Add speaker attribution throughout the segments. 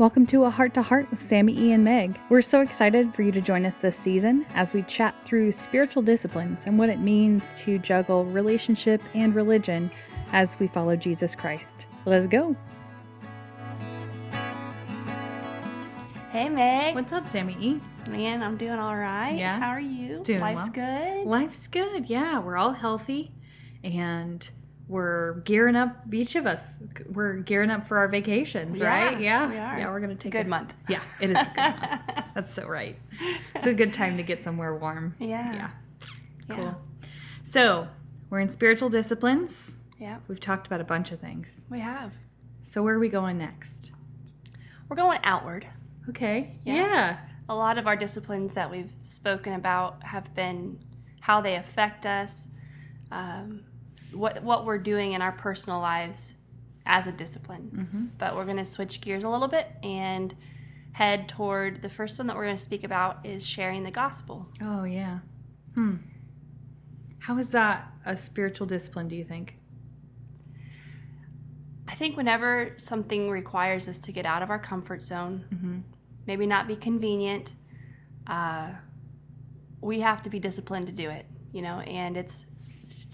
Speaker 1: Welcome to A Heart to Heart with Sami E and Meg. We're so excited for you to join us this season as we chat through spiritual disciplines and what it means to juggle relationship and religion as we follow Jesus Christ. Let's go.
Speaker 2: Hey Meg.
Speaker 1: What's up, Sami E?
Speaker 2: Man, I'm doing all right.
Speaker 1: Yeah?
Speaker 2: How are you?
Speaker 1: Doing
Speaker 2: Life's
Speaker 1: well.
Speaker 2: good.
Speaker 1: Life's good. Yeah, we're all healthy and we're gearing up each of us. We're gearing up for our vacations, right? Yeah.
Speaker 2: we are.
Speaker 1: Yeah, we're going to take a
Speaker 2: Good
Speaker 1: a-
Speaker 2: month.
Speaker 1: Yeah, it is a good month. That's so right. It's a good time to get somewhere warm.
Speaker 2: Yeah.
Speaker 1: Yeah.
Speaker 2: Yeah.
Speaker 1: Cool. So, we're in spiritual disciplines.
Speaker 2: Yeah,
Speaker 1: We've talked about a bunch of things.
Speaker 2: we have.
Speaker 1: So, where are we going next?
Speaker 2: We're going outward.
Speaker 1: Okay.
Speaker 2: Yeah.
Speaker 1: Yeah.
Speaker 2: A lot of our disciplines that we've spoken about have been how they affect us, um, what what we're doing in our personal lives as a discipline.
Speaker 1: Mm-hmm.
Speaker 2: But we're going to switch gears a little bit and head toward the first one that we're going to speak about is sharing the gospel.
Speaker 1: Oh, yeah. Hmm. How is that a spiritual discipline, do you think?
Speaker 2: I think whenever something requires us to get out of our comfort zone,
Speaker 1: Mm-hmm.
Speaker 2: maybe not be convenient, uh, we have to be disciplined to do it, you know, and it's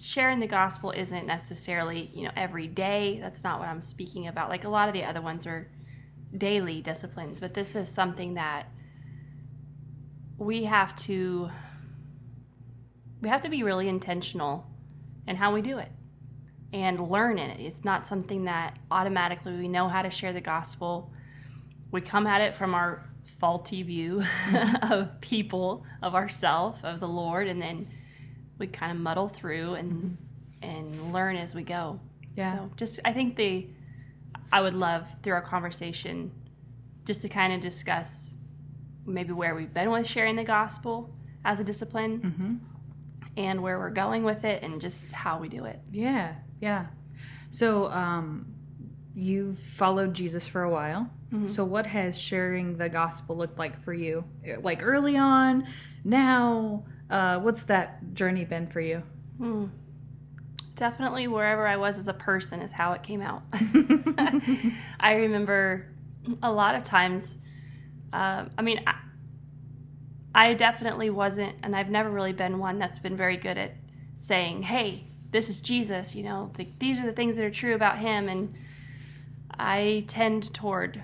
Speaker 2: sharing the gospel isn't necessarily, you know, every day. That's not what I'm speaking about. Like a lot of the other ones are daily disciplines, but this is something that we have to we have to be really intentional in how we do it and learn in it. It's not something that automatically we know how to share the gospel. We come at it from our faulty view of people, of ourself, of the Lord, and then we kind of muddle through and and learn as we go.
Speaker 1: Yeah.
Speaker 2: So just I think the I would love through our conversation just to kind of discuss maybe where we've been with sharing the gospel as a discipline
Speaker 1: Mm-hmm.
Speaker 2: and where we're going with it and just how we do it.
Speaker 1: Yeah. Yeah. So, um, you've followed Jesus for a while.
Speaker 2: Mm-hmm.
Speaker 1: So, what has sharing the gospel looked like for you? Like early on, now, uh, what's that journey been for you?
Speaker 2: Definitely wherever I was as a person is how it came out. I remember a lot of times, um, I mean, I, I definitely wasn't, and I've never really been one that's been very good at saying, hey, this is Jesus, you know, the, these are the things that are true about him. And I tend toward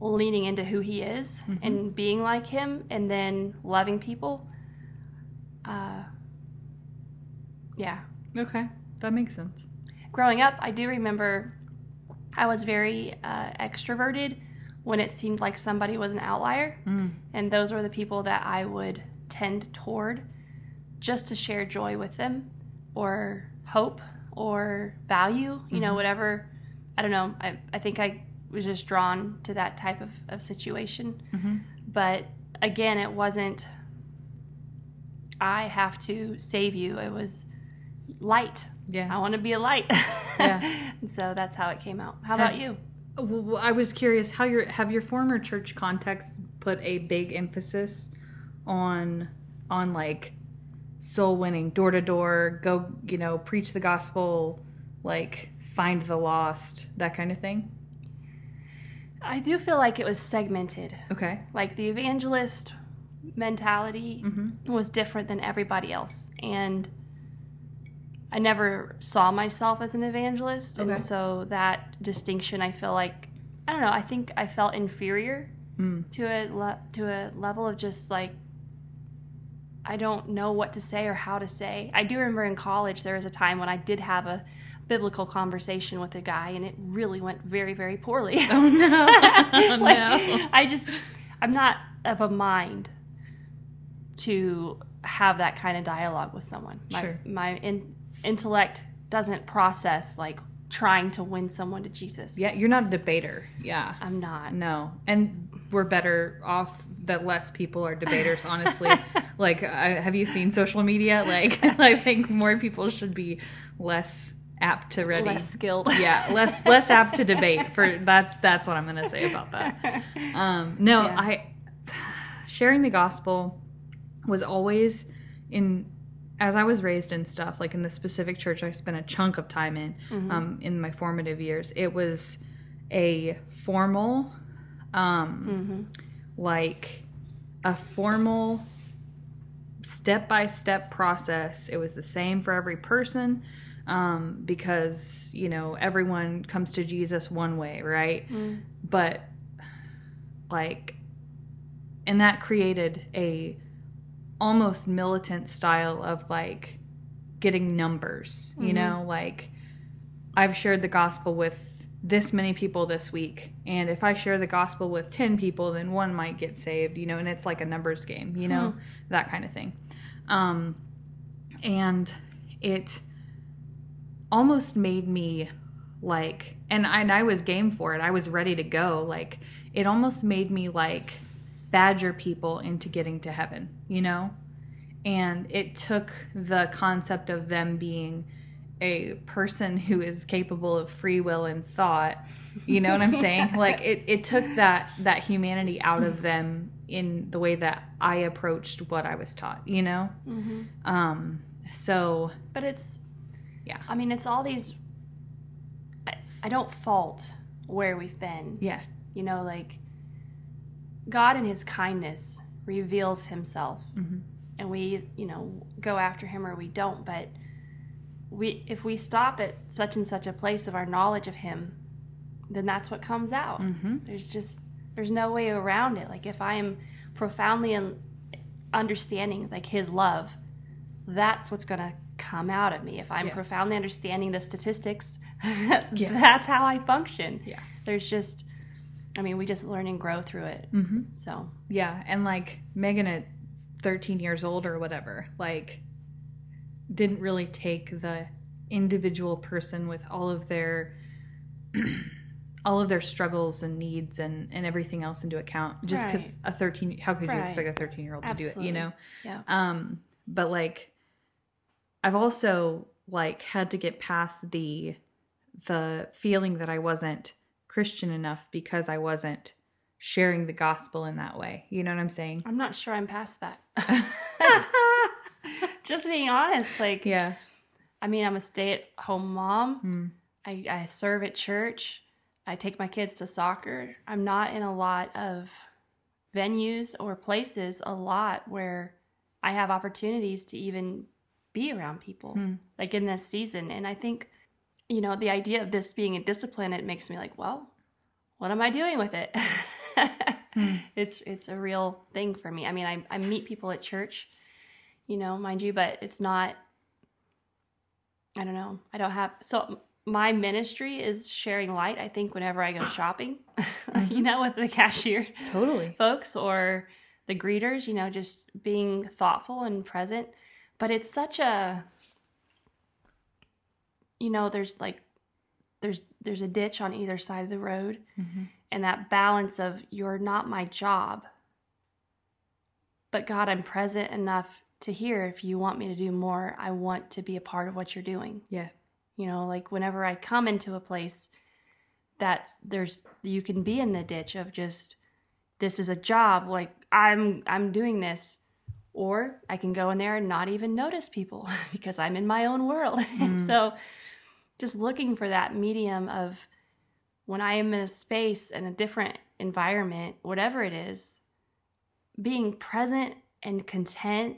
Speaker 2: leaning into who he is and being like him and then loving people. Uh, yeah,
Speaker 1: Okay. That makes sense.
Speaker 2: growing up, I do remember I was very uh, extroverted when it seemed like somebody was an outlier. And those were the people that I would tend toward just to share joy with them or hope or value, you know, whatever. I don't know. I, I think I was just drawn to that type of, of situation. But again, it wasn't, I have to save you. It was light.
Speaker 1: Yeah.
Speaker 2: I want to be a light.
Speaker 1: Yeah.
Speaker 2: And so that's how it came out. How about you?
Speaker 1: Well, I was curious how your have your former church contexts put a big emphasis on on like soul winning, door to door, go you know preach the gospel, like find the lost, that kind of thing.
Speaker 2: I do feel like it was segmented.
Speaker 1: Okay.
Speaker 2: Like the evangelist mentality
Speaker 1: Mm-hmm.
Speaker 2: was different than everybody else. And I never saw myself as an evangelist.
Speaker 1: Okay.
Speaker 2: And so that distinction, I feel like, I don't know, I think I felt inferior
Speaker 1: Mm.
Speaker 2: to a, le- to a level of just like, I don't know what to say or how to say. I do remember in college there was a time when I did have a biblical conversation with a guy and it really went very, very poorly.
Speaker 1: Oh no. oh,
Speaker 2: Like,
Speaker 1: no.
Speaker 2: I just, I'm not of a mind to have that kind of dialogue with someone. My,
Speaker 1: Sure.
Speaker 2: my in, intellect doesn't process like trying to win someone to Jesus.
Speaker 1: Yeah, you're not a debater. Yeah.
Speaker 2: I'm not.
Speaker 1: No. And we're better off that less people are debaters, honestly. like, I, have you seen social media? Like, I think more people should be less apt to ready.
Speaker 2: Less skilled.
Speaker 1: yeah, less less apt to debate. For that's that's what I'm gonna say about that. Um, no,
Speaker 2: Yeah.
Speaker 1: I sharing the gospel was always in as I was raised in stuff like in the specific church I spent a chunk of time in
Speaker 2: Mm-hmm.
Speaker 1: um, in my formative years. It was a formal um, like a formal step by step process. It was the same for every person um, because, you know, everyone comes to Jesus one way, right? But like, and that created a almost militant style of like getting numbers, you know, like I've shared the gospel with this many people this week and if i share the gospel with 10 people then one might get saved you know? And it's like a numbers game you know? That kind of thing. Um and it almost made me like and I, and I was game for it. I was ready to go. Like it almost made me like badger people into getting to heaven you know and it took the concept of them being a person who is capable of free will and thought you know what i'm saying like it, it took that that humanity out of them in the way that i approached what i was taught you know um so
Speaker 2: But it's,
Speaker 1: Yeah.
Speaker 2: I mean, it's all these. I, I don't fault where we've been.
Speaker 1: yeah
Speaker 2: You know, like God in His kindness reveals Himself, mm-hmm. and we, you know, go after Him or we don't. But we, if we stop at such and such a place of our knowledge of Him, then that's what comes out. Mm-hmm. There's just there's no way around it. Like if I am profoundly un- understanding like His love, that's what's going to come out of me. If I'm
Speaker 1: Yeah.
Speaker 2: profoundly understanding the statistics, that's how I function.
Speaker 1: Yeah.
Speaker 2: There's just, I mean, we just learn and grow through it. Mm-hmm. So,
Speaker 1: yeah and like megan at 13 years old or whatever like didn't really take the individual person with all of their all of their struggles and needs and and everything else into account just because a 13 how could you expect a 13 year old to do it you know
Speaker 2: yeah.
Speaker 1: um but like i've also like had to get past the the feeling that i wasn't christian enough because i wasn't sharing the gospel in that way you know what i'm saying
Speaker 2: I'm not sure I'm past that. just being honest. Like,
Speaker 1: yeah
Speaker 2: I mean, I'm a stay at home mom. Hmm. I, I serve at church. I take my kids to soccer. I'm not in a lot of venues or places a lot where I have opportunities to even be around people, hmm. like in this season. And I think, you know, the idea of this being a discipline, it makes me like, well, what am I doing with it? Hmm. It's it's a real thing for me. I mean, I, I meet people at church, you know, mind you, but it's not I don't know. I don't have so my ministry is sharing light. I think whenever I go shopping, you mm-hmm. know, with the cashier
Speaker 1: totally
Speaker 2: folks or the greeters, you know, just being thoughtful and present. But it's such a you know, there's like there's there's a ditch on either side of the road mm-hmm. and that balance of you're not my job. But God, I'm present enough to hear if you want me to do more, I want to be a part of what you're doing.
Speaker 1: yeah
Speaker 2: You know, like whenever I come into a place that there's you can be in the ditch of just this is a job, like I'm I'm doing this. Or I can go in there and not even notice people because I'm in my own world. and mm. so just looking for that medium of when I am in a space and a different environment, whatever it is, being present and content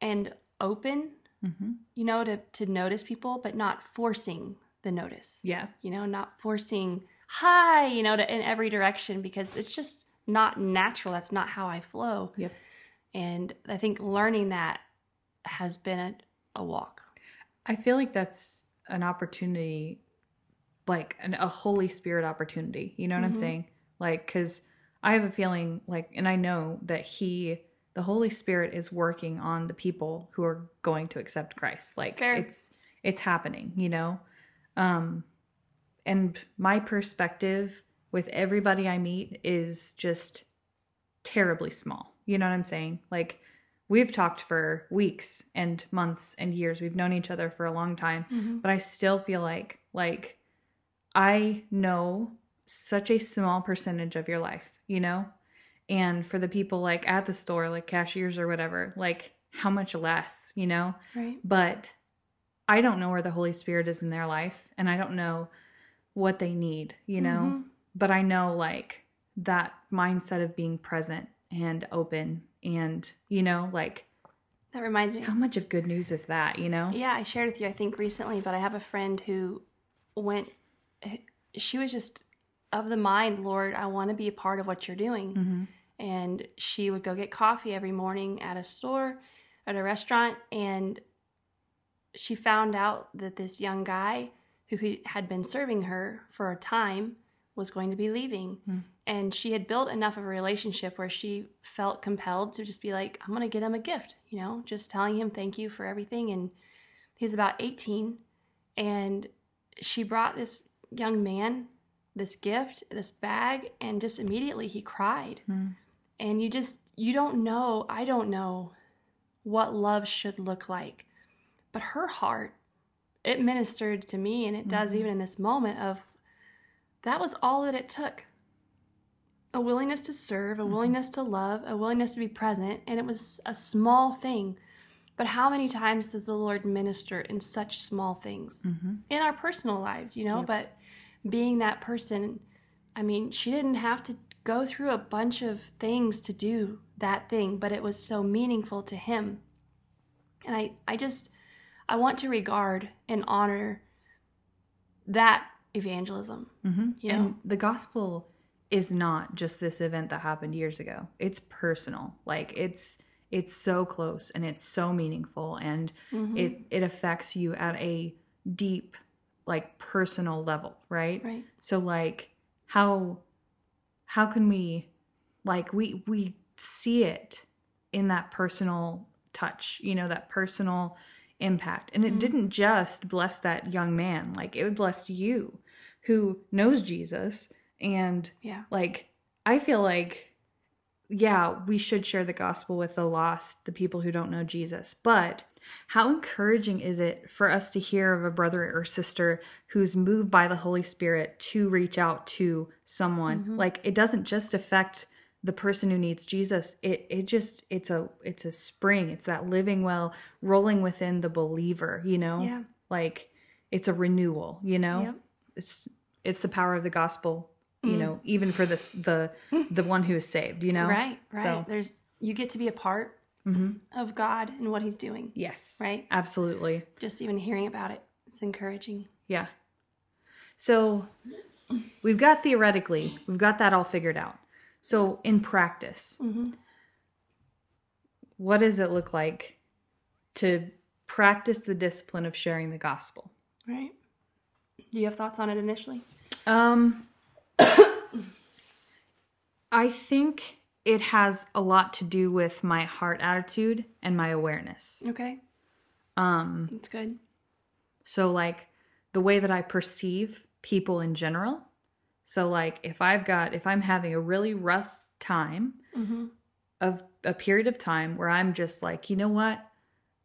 Speaker 2: and open, mm-hmm. you know, to, to notice people, but not forcing the notice,
Speaker 1: yeah
Speaker 2: you know, not forcing hi, you know, to, in every direction because it's just not natural. That's not how I flow.
Speaker 1: yep
Speaker 2: And I think learning that has been a, a walk.
Speaker 1: i feel like that's an opportunity like an, a holy spirit opportunity you know what i'm saying? Like because i have a feeling like and i know that he the holy spirit is working on the people who are going to accept christ. Like
Speaker 2: Fair.
Speaker 1: it's it's happening you know? Um and my perspective with everybody i meet is just terribly small you know what i'm saying? Like we've talked for weeks and months and years. We've known each other for a long time mm-hmm. but i still feel like like i know such a small percentage of your life you know? And for the people like at the store like cashiers or whatever like how much less you know?
Speaker 2: Right.
Speaker 1: but I don't know where the Holy Spirit is in their life and I don't know what they need, you know? Mm-hmm. But I know like that mindset of being present and open and you know like
Speaker 2: That reminds me.
Speaker 1: how much of good news is that you know
Speaker 2: Yeah, I shared with you, I think, recently, but I have a friend who went, she was just of the mind, Lord, I want to be a part of what you're doing. Mm-hmm. And she would go get coffee every morning at a store, at a restaurant, and she found out that this young guy who had been serving her for a time was going to be leaving. Hmm. And she had built enough of a relationship where she felt compelled to just be like, I'm going to get him a gift, you know, just telling him thank you for everything. And he's about 18. And she brought this young man this gift, this bag, and just immediately he cried. Hmm. And you just, you don't know, I don't know what love should look like. But her heart, it ministered to me, and it does mm-hmm. even in this moment of that was all that it took a willingness to serve, a willingness to love, a willingness to be present, and it was a small thing. But how many times does the Lord minister in such small things in our personal lives, you know? But being that person, I mean, she didn't have to go through a bunch of things to do that thing, but it was so meaningful to him. And I, I just, I want to regard and honor that evangelism.
Speaker 1: Mm-hmm.
Speaker 2: You know?
Speaker 1: and the gospel is not just this event that happened years ago. It's personal. Like it's it's so close and it's so meaningful and
Speaker 2: Mm-hmm.
Speaker 1: it it affects you at a deep like personal level right?
Speaker 2: Right.
Speaker 1: so like how how can we like we we see it in that personal touch you know that personal impact. And it didn't just bless that young man. Like it blessed you who knows jesus and
Speaker 2: Yeah.
Speaker 1: like i feel like yeah we should share the gospel with the lost the people who don't know jesus. But how encouraging is it for us to hear of a brother or sister who's moved by the holy spirit to reach out to someone? Mm-hmm. Like it doesn't just affect the person who needs jesus. It it just it's a it's a spring. It's that living well rolling within the believer you know?
Speaker 2: Yeah.
Speaker 1: like it's a renewal you know?
Speaker 2: Yep.
Speaker 1: it's it's the power of the gospel you mm-hmm. know even for this the the one who is saved you know
Speaker 2: Right, right.
Speaker 1: so
Speaker 2: There's you get to be a part mm-hmm. of God and what He's doing.
Speaker 1: yes
Speaker 2: Right.
Speaker 1: absolutely
Speaker 2: Just even hearing about it, it's encouraging.
Speaker 1: yeah so we've got theoretically we've got that all figured out so in practice mm-hmm. what does it look like to practice the discipline of sharing the gospel
Speaker 2: Right. Do you have thoughts on it initially?
Speaker 1: Um, I think it has a lot to do with my heart attitude and my awareness.
Speaker 2: Okay.
Speaker 1: Um,
Speaker 2: That's good.
Speaker 1: so like the way that I perceive people in general. So like if I've got if I'm having a really rough time of a period of time where I'm just like, you know what?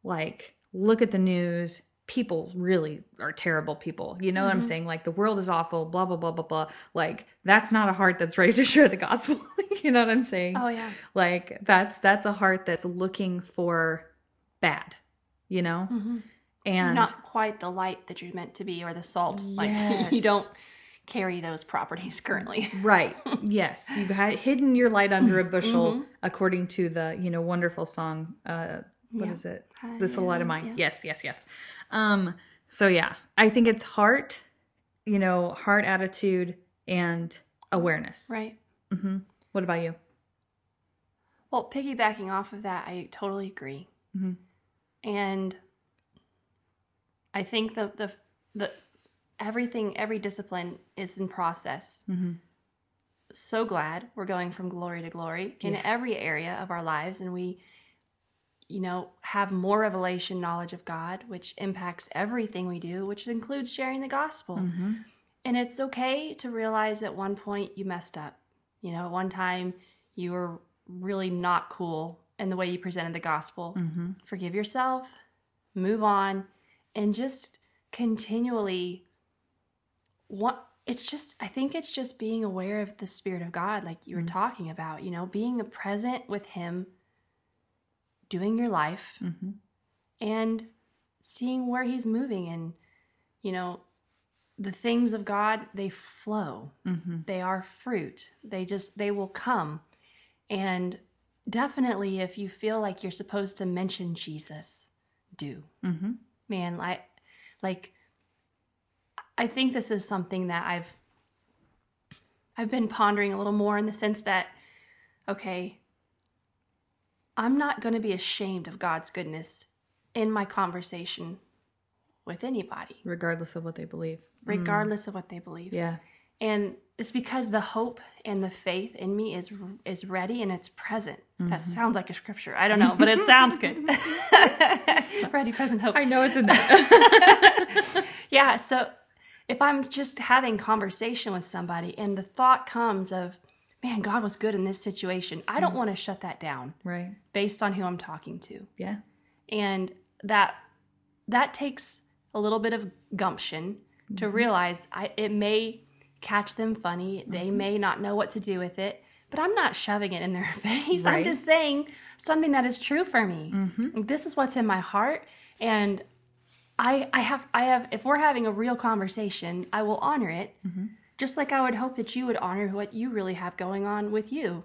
Speaker 1: Like look at the news. People really are terrible people. You know what I'm saying? Like the world is awful, blah blah blah blah blah. Like that's not a heart that's ready to share the gospel. you know what I'm saying?
Speaker 2: Oh yeah.
Speaker 1: like that's that's a heart that's looking for bad you know and
Speaker 2: Not quite the light that you're meant to be or the salt. Like
Speaker 1: Yes.
Speaker 2: you don't carry those properties currently.
Speaker 1: right yes you've hidden your light under a bushel
Speaker 2: Mm-hmm.
Speaker 1: according to the you know wonderful song uh what is it this little light of mine yes yes yes um so yeah i think it's heart you know heart attitude and awareness
Speaker 2: Right. Mm-hmm.
Speaker 1: what about you
Speaker 2: Well, piggybacking off of that, I totally agree. And I think the the the everything, every discipline is in process. Mm-hmm. So glad we're going from glory to glory in every area of our lives, and we, you know, have more revelation knowledge of God, which impacts everything we do, which includes sharing the gospel. Mm-hmm. And it's okay to realize at one point you messed up. You know, at one time you were really not cool in the way you presented the gospel. Mm-hmm. Forgive yourself, move on, and just continually what it's just I think it's just being aware of the spirit of God like you were mm-hmm. talking about, you know, being present with him doing your life and seeing where he's moving and you know the things of God, they flow. They are fruit. They just they will come. And definitely if you feel like you're supposed to mention Jesus, do.
Speaker 1: Mm-hmm.
Speaker 2: Man, like like I think this is something that I've I've been pondering a little more in the sense that okay, I'm not going to be ashamed of God's goodness in my conversation with anybody,
Speaker 1: Regardless of what they believe. Mm.
Speaker 2: regardless of what they believe.
Speaker 1: Yeah.
Speaker 2: And it's because the hope and the faith in me is is ready and it's present. That mm-hmm. sounds like a scripture. I don't know, but it sounds good. ready, present, hope.
Speaker 1: I know it's in there.
Speaker 2: Yeah, so if I'm just having conversation with somebody and the thought comes of, man, God was good in this situation, I don't mm. want to shut that down
Speaker 1: right.
Speaker 2: based on who I'm talking to.
Speaker 1: Yeah.
Speaker 2: And that that takes a little bit of gumption to mm-hmm. realize I, it may catch them funny. They mm-hmm. may not know what to do with it, but I'm not shoving it in their face. I'm just saying something that is true for me. Mm-hmm. This is what's in my heart and I I have I have if we're having a real conversation, I will honor it. Just like I would hope that you would honor what you really have going on with you.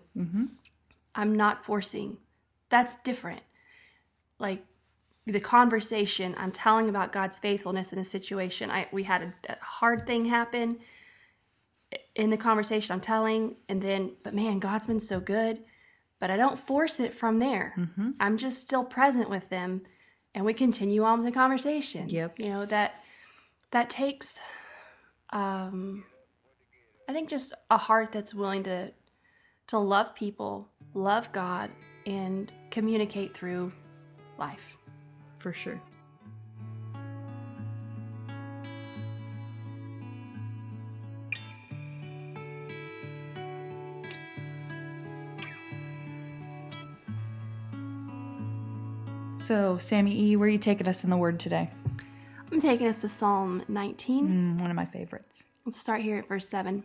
Speaker 2: I'm not forcing. That's different. Like the conversation, I'm telling about God's faithfulness in a situation. I we had a, a hard thing happen in the conversation I'm telling, and then, but man, God's been so good. But I don't force it from there. I'm just still present with them, and we continue on with the conversation.
Speaker 1: Yep.
Speaker 2: You know that that takes, um, I think, just a heart that's willing to to love people, love God, and communicate through life.
Speaker 1: For sure. So, Sami E., where are you taking us in the word today?
Speaker 2: I'm taking us to Psalm 19.
Speaker 1: Mm, one of my favorites.
Speaker 2: Let's start here at verse 7.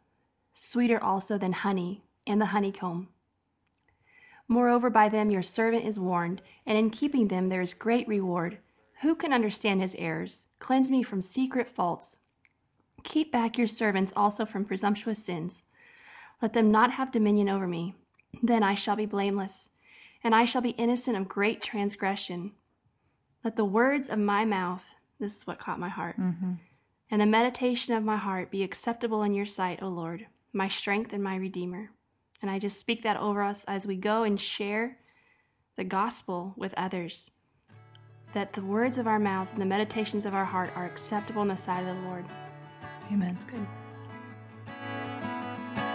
Speaker 2: sweeter also than honey and the honeycomb. Moreover, by them your servant is warned, and in keeping them there is great reward. Who can understand his errors? Cleanse me from secret faults. Keep back your servants also from presumptuous sins. Let them not have dominion over me. Then I shall be blameless, and I shall be innocent of great transgression. Let the words of my mouth, this is what caught my heart, mm-hmm. and the meditation of my heart be acceptable in your sight, O Lord, my strength and my redeemer. And I just speak that over us as we go and share the gospel with others. That the words of our mouths and the meditations of our heart are acceptable in the sight of the Lord.
Speaker 1: Amen.
Speaker 2: Good.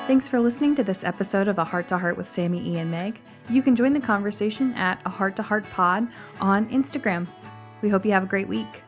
Speaker 1: Thanks for listening to this episode of A Heart to Heart with Sami E. and Meg. You can join the conversation at A Heart to Heart Pod on Instagram. We hope you have a great week.